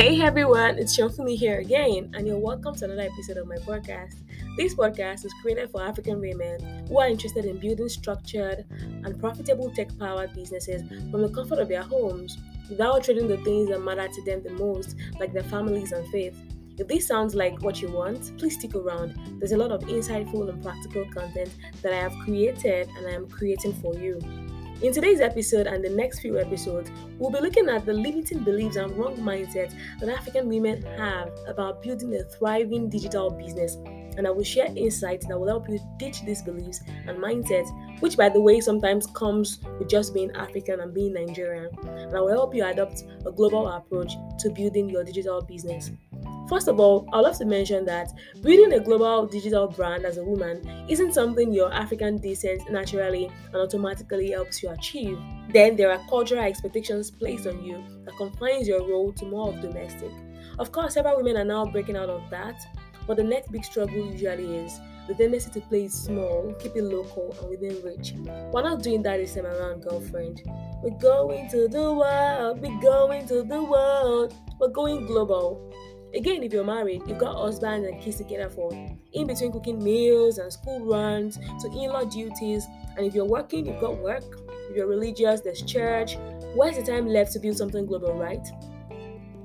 Hey everyone, it's Shonfumi here again, and you're welcome to another episode of my podcast. This podcast is created for African women who are interested in building structured and profitable tech powered businesses from the comfort of their homes without trading the things that matter to them the most, like their families and faith. If this sounds like what you want, please stick around. There's a lot of insightful and practical content that I have created and I am creating for you. In today's episode and the next few episodes, we'll be looking at the limiting beliefs and wrong mindsets that African women have about building a thriving digital business. And I will share insights that will help you ditch these beliefs and mindsets, which, by the way, sometimes comes with just being African and being Nigerian. And I will help you adopt a global approach to building your digital business. First of all, I'd love to mention that building a global digital brand as a woman isn't something your African descent naturally and automatically helps you achieve. Then there are cultural expectations placed on you that confines your role to more of domestic. Of course, several women are now breaking out of that, but the next big struggle usually is the tendency to play small, keep it local, and within reach. We're not doing that this time around, girlfriend. We're going to the world, we're going to the world, we're going global. Again, if you're married, you've got husband and kids to care for. In between cooking meals and school runs to in-law duties, and if you're working, you've got work. If you're religious, there's church. Where's the time left to build something global, right?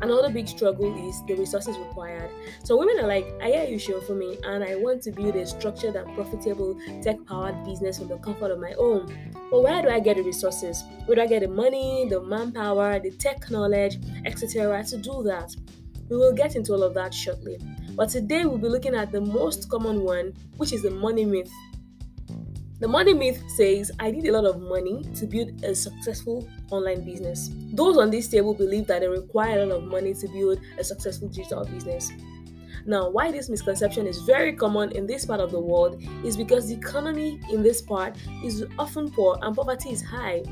Another big struggle is the resources required. So women are like, I hear you show for me, and I want to build a structured and profitable tech-powered business from the comfort of my home. But where do I get the resources? Where do I get the money, the manpower, the tech knowledge, etc. to do that? We will get into all of that shortly. But today we'll be looking at the most common one, which is the money myth. The money myth says, I need a lot of money to build a successful online business. Those on this table believe that they require a lot of money to build a successful digital business. Now, why this misconception is very common in this part of the world is because the economy in this part is often poor and poverty is high.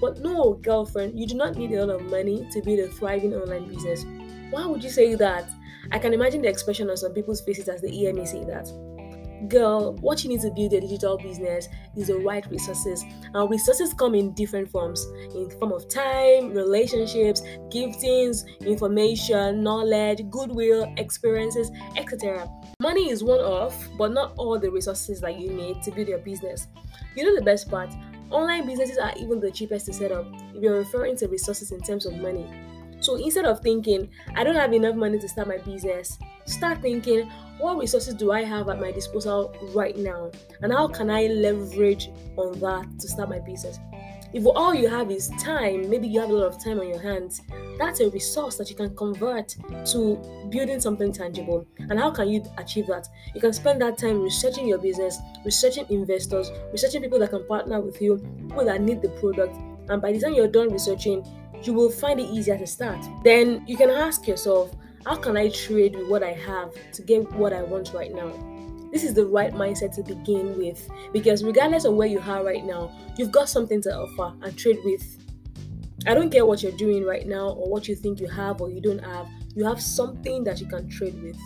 But no, girlfriend, you do not need a lot of money to build a thriving online business. Why would you say that? I can imagine the expression on some people's faces as they hear me say that. Girl, what you need to build a digital business is the right resources. And resources come in different forms in form of time, relationships, giftings, information, knowledge, goodwill, experiences, etc. Money is one of, but not all the resources that you need to build your business. You know the best part? Online businesses are even the cheapest to set up if you're referring to resources in terms of money. So instead of thinking, I don't have enough money to start my business, start thinking, what resources do I have at my disposal right now? And how can I leverage on that to start my business? If all you have is time, maybe you have a lot of time on your hands, that's a resource that you can convert to building something tangible. And how can you achieve that? You can spend that time researching your business, researching investors, researching people that can partner with you, people that need the product. And by the time you're done researching, you will find it easier to start. Then you can ask yourself, how can I trade with what I have to get what I want right now? This is the right mindset to begin with because regardless of where you are right now, you've got something to offer and trade with. I don't care what you're doing right now or what you think you have or you don't have, you have something that you can trade with.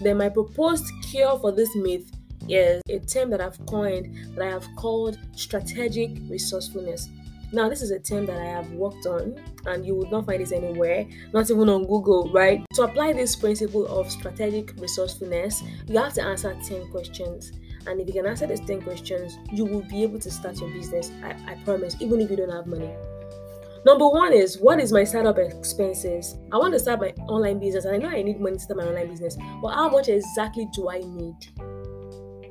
Then, my proposed cure for this myth is a term that I've coined that I have called strategic resourcefulness. Now, this is a term that I have worked on, and you would not find this anywhere, not even on Google, right? To apply this principle of strategic resourcefulness, you have to answer 10 questions. And if you can answer these 10 questions, you will be able to start your business. I, I promise, even if you don't have money. Number one is what is my startup expenses? I want to start my online business, and I know I need money to start my online business, but how much exactly do I need?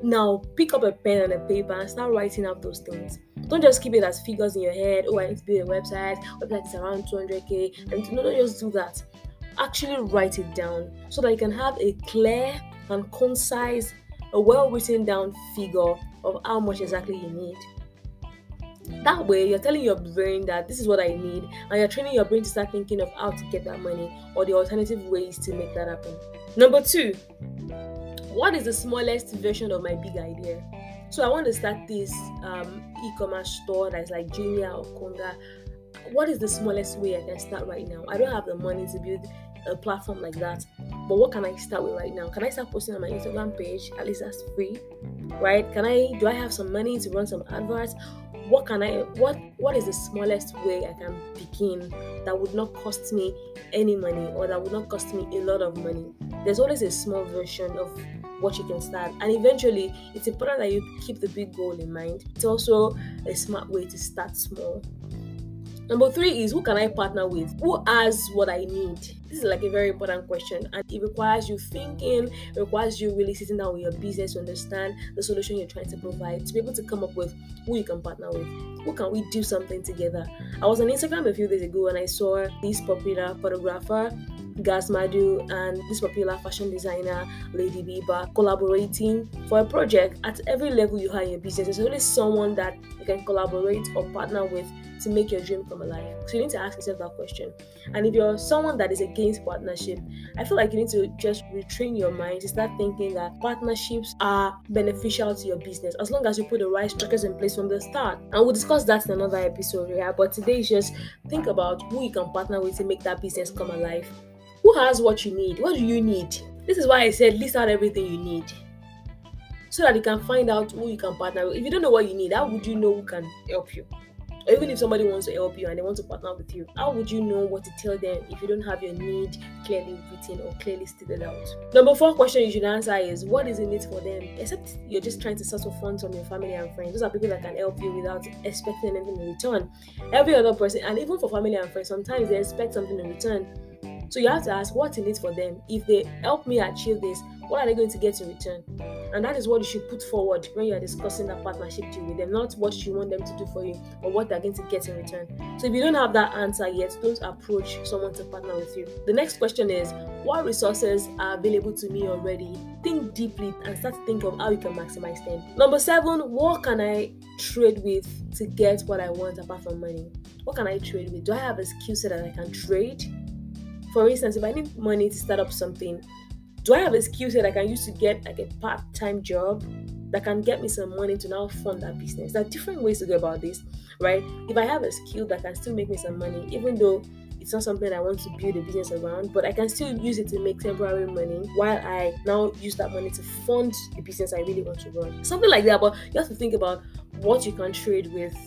Now, pick up a pen and a paper and start writing out those things. Don't just keep it as figures in your head. Oh, I need to build a website. Website is around 200k. And don't just do that. Actually, write it down so that you can have a clear and concise, a well written down figure of how much exactly you need. That way, you're telling your brain that this is what I need, and you're training your brain to start thinking of how to get that money or the alternative ways to make that happen. Number two, what is the smallest version of my big idea? So I want to start this um, e-commerce store that's like Jumia or Konga. What is the smallest way I can start right now? I don't have the money to build a platform like that. But what can I start with right now? Can I start posting on my Instagram page? At least that's free, right? Can I do I have some money to run some adverts? what can I what what is the smallest way I can begin that would not cost me any money or that would not cost me a lot of money. There's always a small version of what you can start and eventually it's important that you keep the big goal in mind. It's also a smart way to start small. Number three is who can I partner with? Who has what I need? This is like a very important question and it requires you thinking, requires you really sitting down with your business to understand the solution you're trying to provide, to be able to come up with who you can partner with. Who can we do something together? I was on Instagram a few days ago and I saw this popular photographer Gaz Madu and this popular fashion designer Lady Biba collaborating for a project at every level you have in your business. There's always someone that you can collaborate or partner with to make your dream come alive. So you need to ask yourself that question. And if you're someone that is against partnership, I feel like you need to just retrain your mind to start thinking that partnerships are beneficial to your business as long as you put the right structures in place from the start. And we'll discuss that in another episode, yeah. But today is just think about who you can partner with to make that business come alive. Who has what you need? What do you need? This is why I said list out everything you need so that you can find out who you can partner with. If you don't know what you need, how would you know who can help you? or even if somebody wants to help you and they want to partner with you, how would you know what to tell them if you don't have your need clearly written or clearly stated out? Number four question you should answer is what is in it for them? Except you're just trying to settle funds from your family and friends. Those are people that can help you without expecting anything in return. Every other person, and even for family and friends, sometimes they expect something in return. So you have to ask what's in it for them. If they help me achieve this, what are they going to get in return? And that is what you should put forward when you are discussing that partnership deal with them, not what you want them to do for you or what they're going to get in return. So if you don't have that answer yet, don't approach someone to partner with you. The next question is what resources are available to me already? Think deeply and start to think of how you can maximize them. Number seven, what can I trade with to get what I want apart from money? What can I trade with? Do I have a skill set that I can trade? For instance, if I need money to start up something, do I have a skill set I can use to get like a part-time job that can get me some money to now fund that business? There are different ways to go about this, right? If I have a skill that can still make me some money, even though it's not something I want to build a business around, but I can still use it to make temporary money while I now use that money to fund the business I really want to run. Something like that. But you have to think about what you can trade with.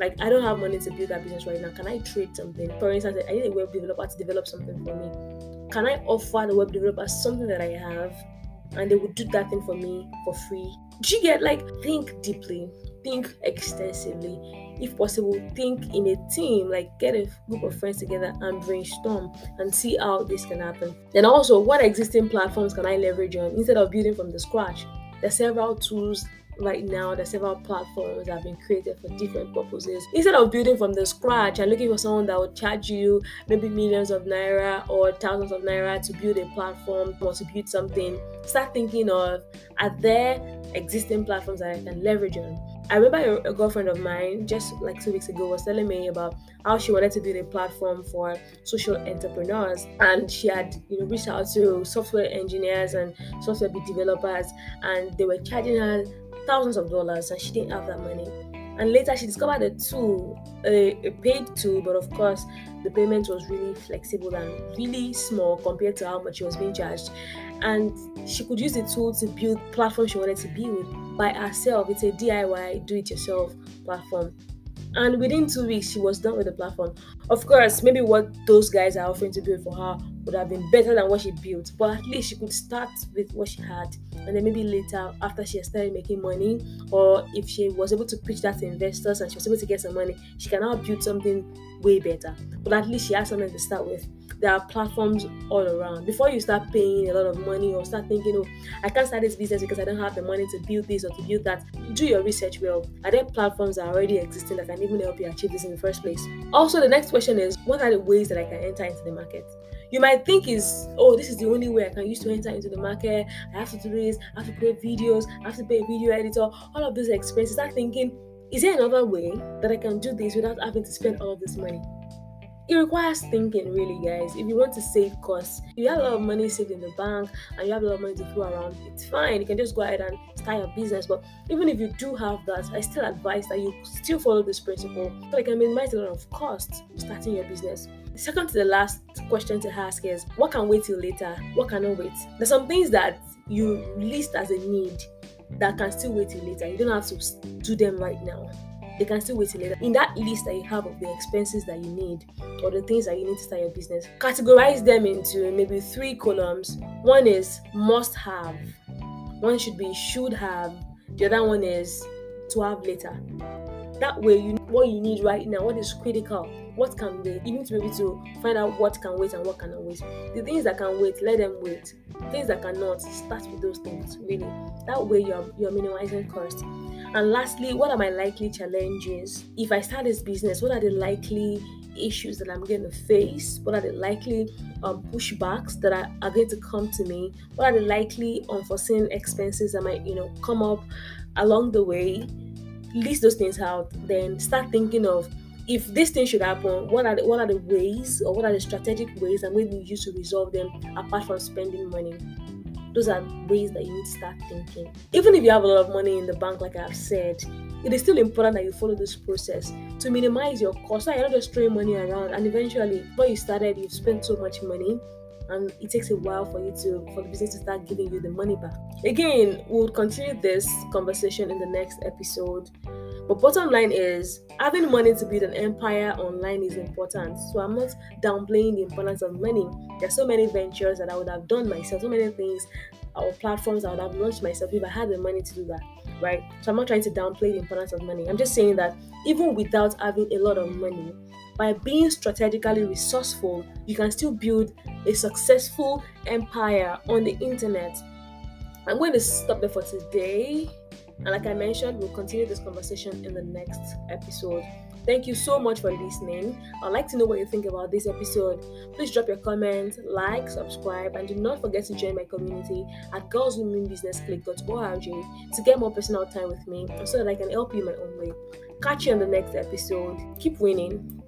Like, I don't have money to build that business right now. Can I trade something? For instance, I need a web developer to develop something for me can I offer the web developer something that I have and they would do that thing for me for free? Do you get like think deeply, think extensively, if possible, think in a team, like get a group of friends together and brainstorm and see how this can happen. Then also, what existing platforms can I leverage on instead of building from the scratch? There are several tools right now there's several platforms that have been created for different purposes. Instead of building from the scratch and looking for someone that would charge you maybe millions of naira or thousands of naira to build a platform or to build something start thinking of are there existing platforms that i can leverage on? I remember a, girlfriend of mine just like two weeks ago was telling me about how she wanted to build a platform for social entrepreneurs, and she had you know reached out to software engineers and software developers, and they were charging her thousands of dollars and she didn't have that money. And later she discovered a tool, a, a paid tool, but of course the payment was really flexible and really small compared to how much she was being charged. And she could use the tool to build platform she wanted to build by herself. It's a DIY, do-it-yourself platform. And within two weeks, she was done with the platform. Of course, maybe what those guys are offering to build for her would have been better than what she built, but at least she could start with what she had. And then maybe later, after she started making money, or if she was able to pitch that to investors and she was able to get some money, she can now build something way better. But at least she has something to start with there are platforms all around. Before you start paying a lot of money or start thinking, oh, I can't start this business because I don't have the money to build this or to build that, do your research well. Are there platforms that are already existing that can even help you achieve this in the first place? Also, the next question is what are the ways that I can enter into the market? You might think is, oh, this is the only way I can use to enter into the market. I have to do this, I have to create videos, I have to pay a video editor, all of these expenses. Start thinking, is there another way that I can do this without having to spend all of this money? it requires thinking really guys if you want to save costs if you have a lot of money saved in the bank and you have a lot of money to throw around it's fine you can just go ahead and start your business but even if you do have that i still advise that you still follow this principle so it can minimize a lot of costs starting your business second to the last question to ask is what can wait till later what cannot wait there's some things that you list as a need that can still wait till later you don't have to do them right now they can still wait till later. In that list that you have of the expenses that you need or the things that you need to start your business, categorize them into maybe three columns. One is must have, one should be should have, the other one is to have later. That way, you what you need right now, what is critical, what can be. You need to be able to find out what can wait and what cannot wait. The things that can wait, let them wait. Things that cannot, start with those things. Really, that way you're you're minimizing cost. And lastly, what are my likely challenges? If I start this business, what are the likely issues that I'm going to face? What are the likely um, pushbacks that are, are going to come to me? What are the likely unforeseen expenses that might, you know, come up along the way? List those things out. Then start thinking of if this thing should happen, what are the, what are the ways or what are the strategic ways I'm going to use to resolve them apart from spending money? those are ways that you need to start thinking. Even if you have a lot of money in the bank, like I've said, it is still important that you follow this process to minimize your cost. So you're not just throwing money around, and eventually, before you started, you've spent so much money, and it takes a while for you to for the business to start giving you the money back. Again, we'll continue this conversation in the next episode. But bottom line is having money to build an empire online is important. So I'm not downplaying the importance of money. There's so many ventures that I would have done myself, so many things or platforms I would have launched myself if I had the money to do that. Right? So I'm not trying to downplay the importance of money. I'm just saying that even without having a lot of money, by being strategically resourceful, you can still build a successful empire on the internet. I'm going to stop there for today. And like I mentioned, we'll continue this conversation in the next episode. Thank you so much for listening. I'd like to know what you think about this episode. Please drop your comment, like, subscribe, and do not forget to join my community at girlswomenbusinessclick.org to get more personal time with me so that I can help you my own way. Catch you on the next episode. Keep winning.